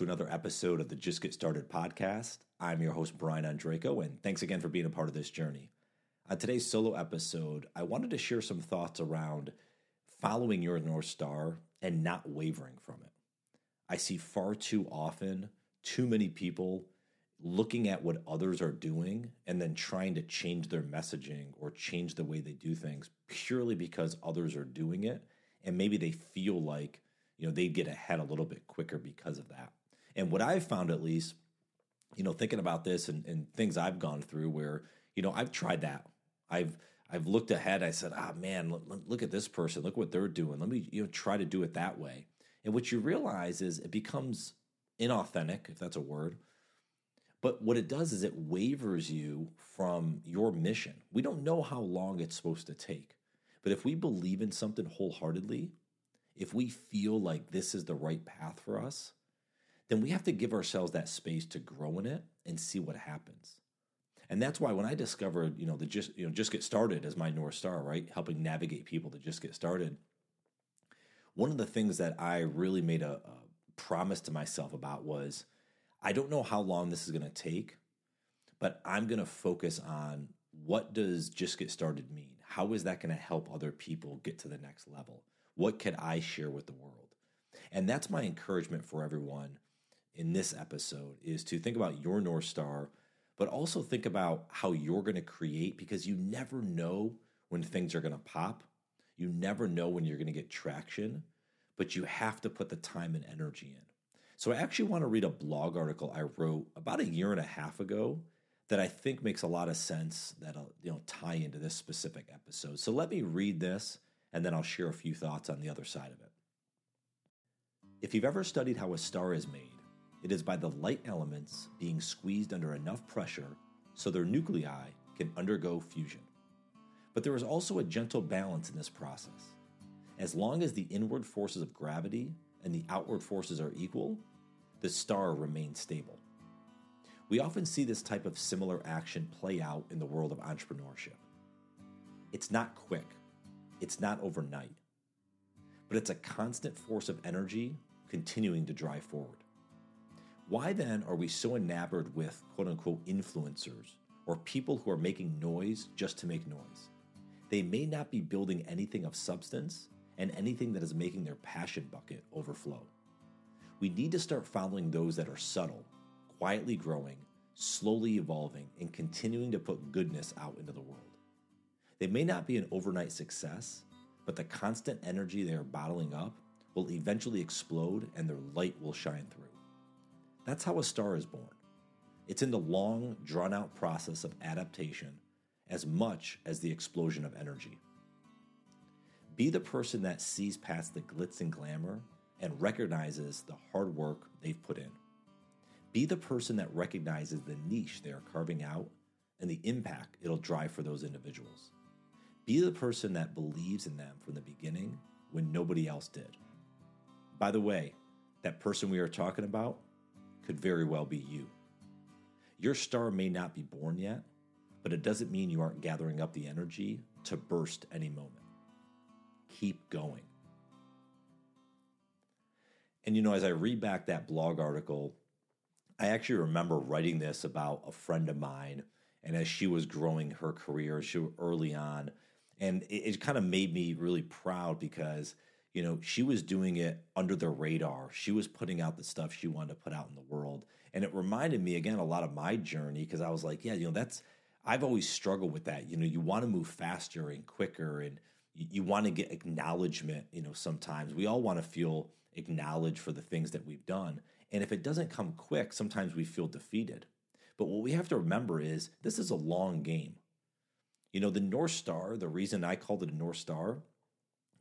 to another episode of the Just Get Started podcast. I'm your host, Brian Ondrako, and thanks again for being a part of this journey. On today's solo episode, I wanted to share some thoughts around following your North Star and not wavering from it. I see far too often too many people looking at what others are doing and then trying to change their messaging or change the way they do things purely because others are doing it and maybe they feel like you know they'd get ahead a little bit quicker because of that and what i've found at least you know thinking about this and, and things i've gone through where you know i've tried that. I've i've looked ahead. I said ah man look, look at this person. Look what they're doing. Let me you know try to do it that way. And what you realize is it becomes inauthentic if that's a word. But what it does is it wavers you from your mission. We don't know how long it's supposed to take. But if we believe in something wholeheartedly, if we feel like this is the right path for us, then we have to give ourselves that space to grow in it and see what happens. And that's why when I discovered, you know, the just you know just get started as my north star, right, helping navigate people to just get started. One of the things that I really made a, a promise to myself about was I don't know how long this is going to take, but I'm going to focus on what does just get started mean? How is that going to help other people get to the next level? What could I share with the world? And that's my encouragement for everyone in this episode is to think about your North Star, but also think about how you're going to create because you never know when things are going to pop. You never know when you're going to get traction, but you have to put the time and energy in. So I actually want to read a blog article I wrote about a year and a half ago that I think makes a lot of sense that'll uh, you know tie into this specific episode. So let me read this and then I'll share a few thoughts on the other side of it. If you've ever studied how a star is made, it is by the light elements being squeezed under enough pressure so their nuclei can undergo fusion. But there is also a gentle balance in this process. As long as the inward forces of gravity and the outward forces are equal, the star remains stable. We often see this type of similar action play out in the world of entrepreneurship. It's not quick, it's not overnight, but it's a constant force of energy continuing to drive forward. Why then are we so enamored with quote unquote influencers or people who are making noise just to make noise? They may not be building anything of substance and anything that is making their passion bucket overflow. We need to start following those that are subtle, quietly growing, slowly evolving, and continuing to put goodness out into the world. They may not be an overnight success, but the constant energy they are bottling up will eventually explode and their light will shine through. That's how a star is born. It's in the long, drawn out process of adaptation as much as the explosion of energy. Be the person that sees past the glitz and glamour and recognizes the hard work they've put in. Be the person that recognizes the niche they are carving out and the impact it'll drive for those individuals. Be the person that believes in them from the beginning when nobody else did. By the way, that person we are talking about could very well be you. Your star may not be born yet, but it doesn't mean you aren't gathering up the energy to burst any moment keep going. And you know, as I read back that blog article, I actually remember writing this about a friend of mine, and as she was growing her career, she early on, and it, it kind of made me really proud because you know she was doing it under the radar. She was putting out the stuff she wanted to put out in the world, and it reminded me again a lot of my journey because I was like, yeah, you know, that's I've always struggled with that. You know, you want to move faster and quicker and you, you want to get acknowledgement you know sometimes. We all want to feel acknowledged for the things that we've done. And if it doesn't come quick sometimes we feel defeated. But what we have to remember is this is a long game. You know the north star the reason i called it a north star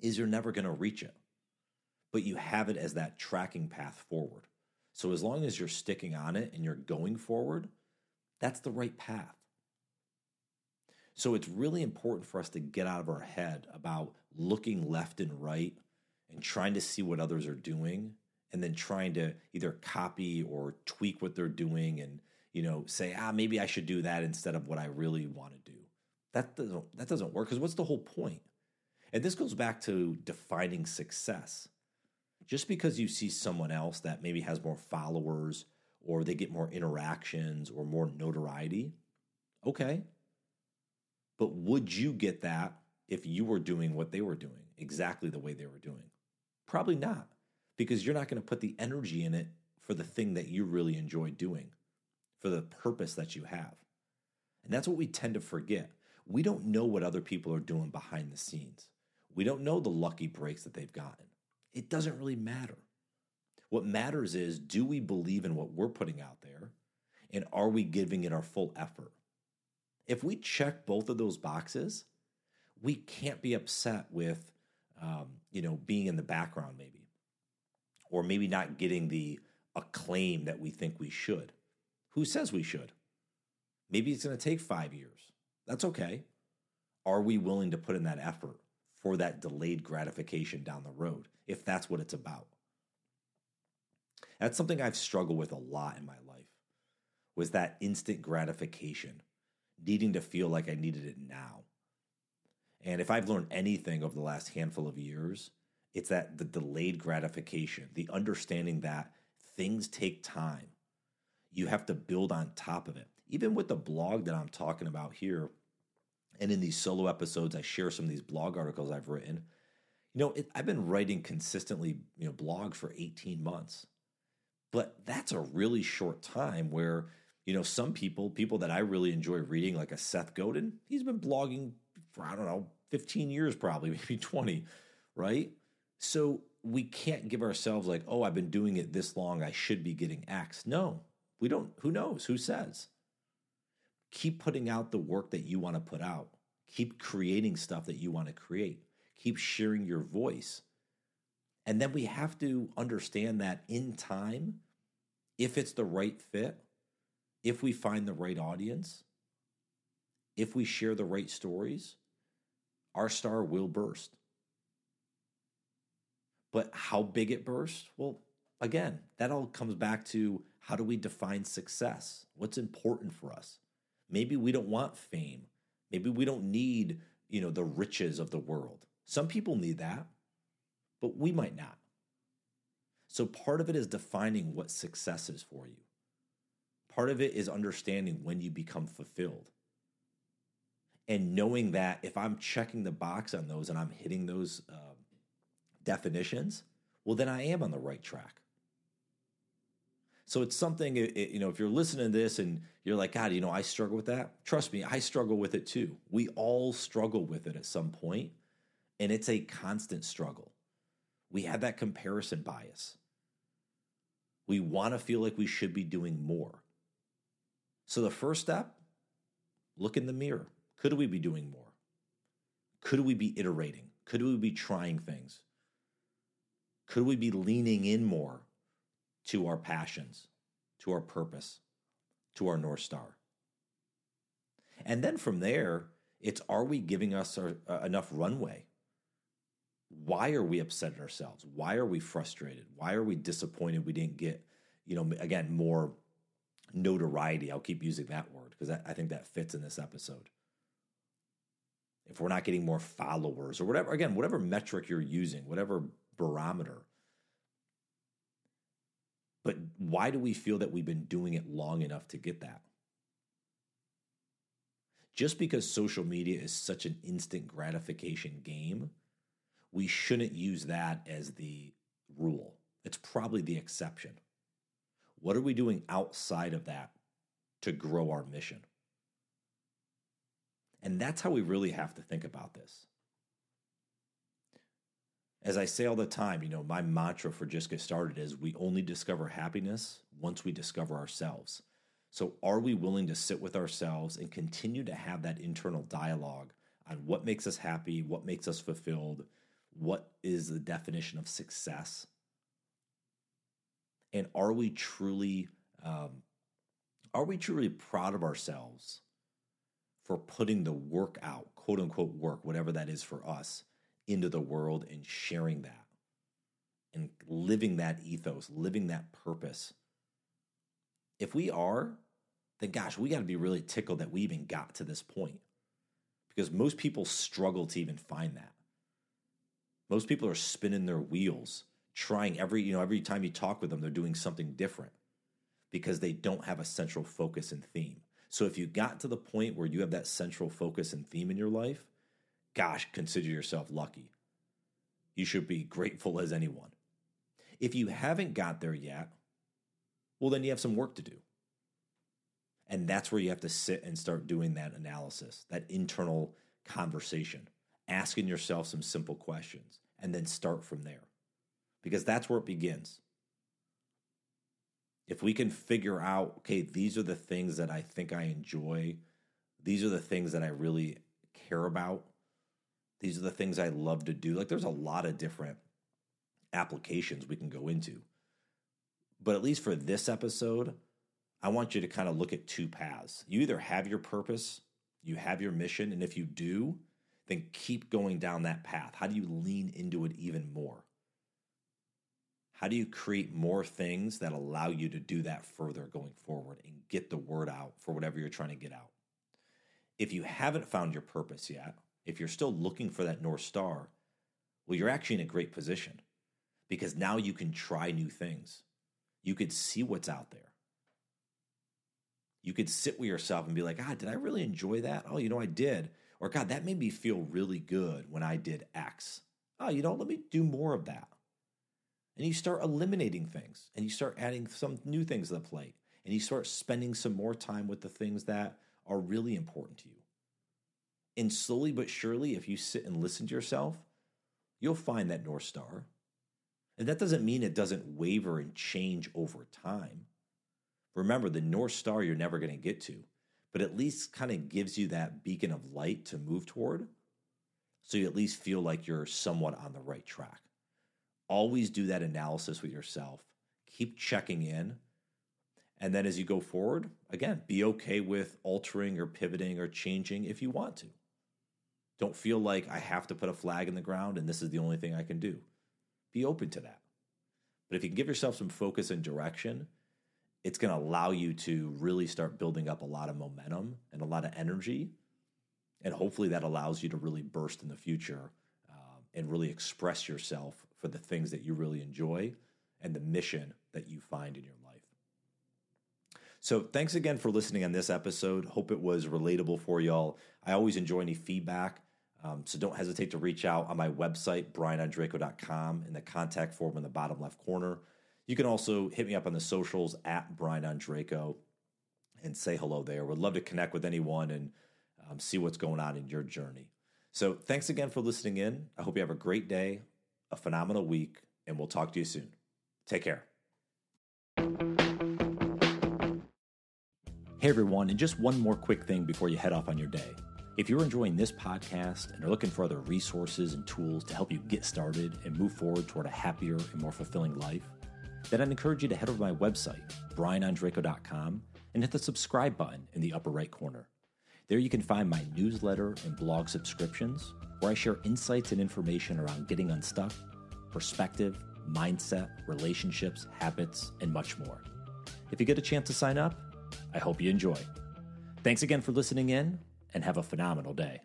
is you're never going to reach it but you have it as that tracking path forward so as long as you're sticking on it and you're going forward that's the right path so it's really important for us to get out of our head about looking left and right and trying to see what others are doing and then trying to either copy or tweak what they're doing and you know say ah maybe I should do that instead of what I really want to do. That doesn't that doesn't work because what's the whole point? And this goes back to defining success. Just because you see someone else that maybe has more followers or they get more interactions or more notoriety, okay. But would you get that if you were doing what they were doing, exactly the way they were doing? Probably not, because you're not going to put the energy in it for the thing that you really enjoy doing, for the purpose that you have. And that's what we tend to forget. We don't know what other people are doing behind the scenes. We don't know the lucky breaks that they've gotten. It doesn't really matter. What matters is do we believe in what we're putting out there? And are we giving it our full effort? If we check both of those boxes, we can't be upset with, um, you know, being in the background maybe, or maybe not getting the acclaim that we think we should. Who says we should? Maybe it's going to take five years. That's okay. Are we willing to put in that effort for that delayed gratification down the road, if that's what it's about? That's something I've struggled with a lot in my life was that instant gratification, needing to feel like I needed it now. And if I've learned anything over the last handful of years, it's that the delayed gratification, the understanding that things take time. You have to build on top of it. Even with the blog that I'm talking about here, and in these solo episodes, I share some of these blog articles I've written. You know, it, I've been writing consistently, you know, blogs for 18 months. But that's a really short time where, you know, some people, people that I really enjoy reading, like a Seth Godin, he's been blogging for, I don't know, 15 years probably, maybe 20, right? So we can't give ourselves like, oh, I've been doing it this long, I should be getting X. No, we don't. Who knows? Who says? Keep putting out the work that you want to put out. Keep creating stuff that you want to create. Keep sharing your voice. And then we have to understand that in time, if it's the right fit, if we find the right audience, if we share the right stories, our star will burst. But how big it bursts? Well, again, that all comes back to how do we define success? What's important for us? Maybe we don't want fame. Maybe we don't need, you know, the riches of the world. Some people need that, but we might not. So part of it is defining what success is for you. Part of it is understanding when you become fulfilled. And knowing that if I'm checking the box on those and I'm hitting those uh, definitions, well, then I am on the right track. So it's something, it, you know, if you're listening to this and you're like, God, you know, I struggle with that. Trust me, I struggle with it too. We all struggle with it at some point, and it's a constant struggle. We have that comparison bias. We want to feel like we should be doing more. So the first step, look in the mirror. Could we be doing more? Could we be iterating? Could we be trying things? Could we be leaning in more to our passions, to our purpose, to our North Star? And then from there, it's are we giving us our, uh, enough runway? Why are we upset at ourselves? Why are we frustrated? Why are we disappointed we didn't get, you know, again, more notoriety? I'll keep using that word because I think that fits in this episode if we're not getting more followers or whatever, again, whatever metric you're using, whatever barometer. Why do we feel that we've been doing it long enough to get that? Just because social media is such an instant gratification game, we shouldn't use that as the rule. It's probably the exception. What are we doing outside of that to grow our mission? And that's how we really have to think about this. As I say all the time, you know, my mantra for Just Get Started is we only discover happiness once we discover ourselves. So, are we willing to sit with ourselves and continue to have that internal dialogue on what makes us happy, what makes us fulfilled, what is the definition of success? And are we truly, um, are we truly proud of ourselves for putting the work out, quote unquote work, whatever that is for us, into the world and sharing that and living that ethos, living that purpose. If we are, then gosh, we got to be really tickled that we even got to this point because most people struggle to even find that. Most people are spinning their wheels trying every, you know, every time you talk with them, they're doing something different because they don't have a central focus and theme. So if you got to the point where you have that central focus and theme in your life, gosh, consider yourself lucky. You should be grateful as anyone. If you haven't got there yet, well, then you have some work to do. And that's where you have to sit and start doing that analysis, that internal conversation, asking yourself some simple questions, and then start from there. Because that's where it begins. If we can figure out, okay, these are the things that I think I enjoy, these are the things that I really care about, these are the things I love to do. Like there's a lot of different applications we can go into. But at least for this episode, I want you to kind of look at two paths. You either have your purpose, you have your mission, and if you do, then keep going down that path. How do you lean into it even more? How do you create more things that allow you to do that further going forward and get the word out for whatever you're trying to get out? If you haven't found your purpose yet, if you're still looking for that North Star, well, you're actually in a great position because now you can try new things. You could see what's out there. You could sit with yourself and be like, God, did I really enjoy that? Oh, you know, I did. Or, God, that made me feel really good when I did X. Oh, you know, let me do more of that. And you start eliminating things and you start adding some new things to the plate and you start spending some more time with the things that are really important to you. And slowly but surely, if you sit and listen to yourself, you'll find that North Star. And that doesn't mean it doesn't waver and change over time. Remember, the North Star you're never going to get to, but at least kind of gives you that beacon of light to move toward. So you at least feel like you're somewhat on the right track. Always do that analysis with yourself. Keep checking in. And then as you go forward, again, be okay with altering or pivoting or changing if you want to. Don't feel like I have to put a flag in the ground and this is the only thing I can do. Be open to that. But if you can give yourself some focus and direction, it's going to allow you to really start building up a lot of momentum and a lot of energy. And hopefully that allows you to really burst in the future uh, and really express yourself for the things that you really enjoy and the mission that you find in your life. So, thanks again for listening on this episode. Hope it was relatable for y'all. I always enjoy any feedback. Um, so don't hesitate to reach out on my website, brianondrako.com, in the contact form in the bottom left corner. You can also hit me up on the socials at Brian Ondrako and say hello there. Would love to connect with anyone and um, see what's going on in your journey. So thanks again for listening in. I hope you have a great day, a phenomenal week, and we'll talk to you soon. Take care. Hey everyone, and just one more quick thing before you head off on your day. If you're enjoying this podcast and are looking for other resources and tools to help you get started and move forward toward a happier and more fulfilling life, then I'd encourage you to head over to my website, brianondrako.com, and hit the subscribe button in the upper right corner. There you can find my newsletter and blog subscriptions, where I share insights and information around getting unstuck, perspective, mindset, relationships, habits, and much more. If you get a chance to sign up, I hope you enjoy. Thanks again for listening in and have a phenomenal day.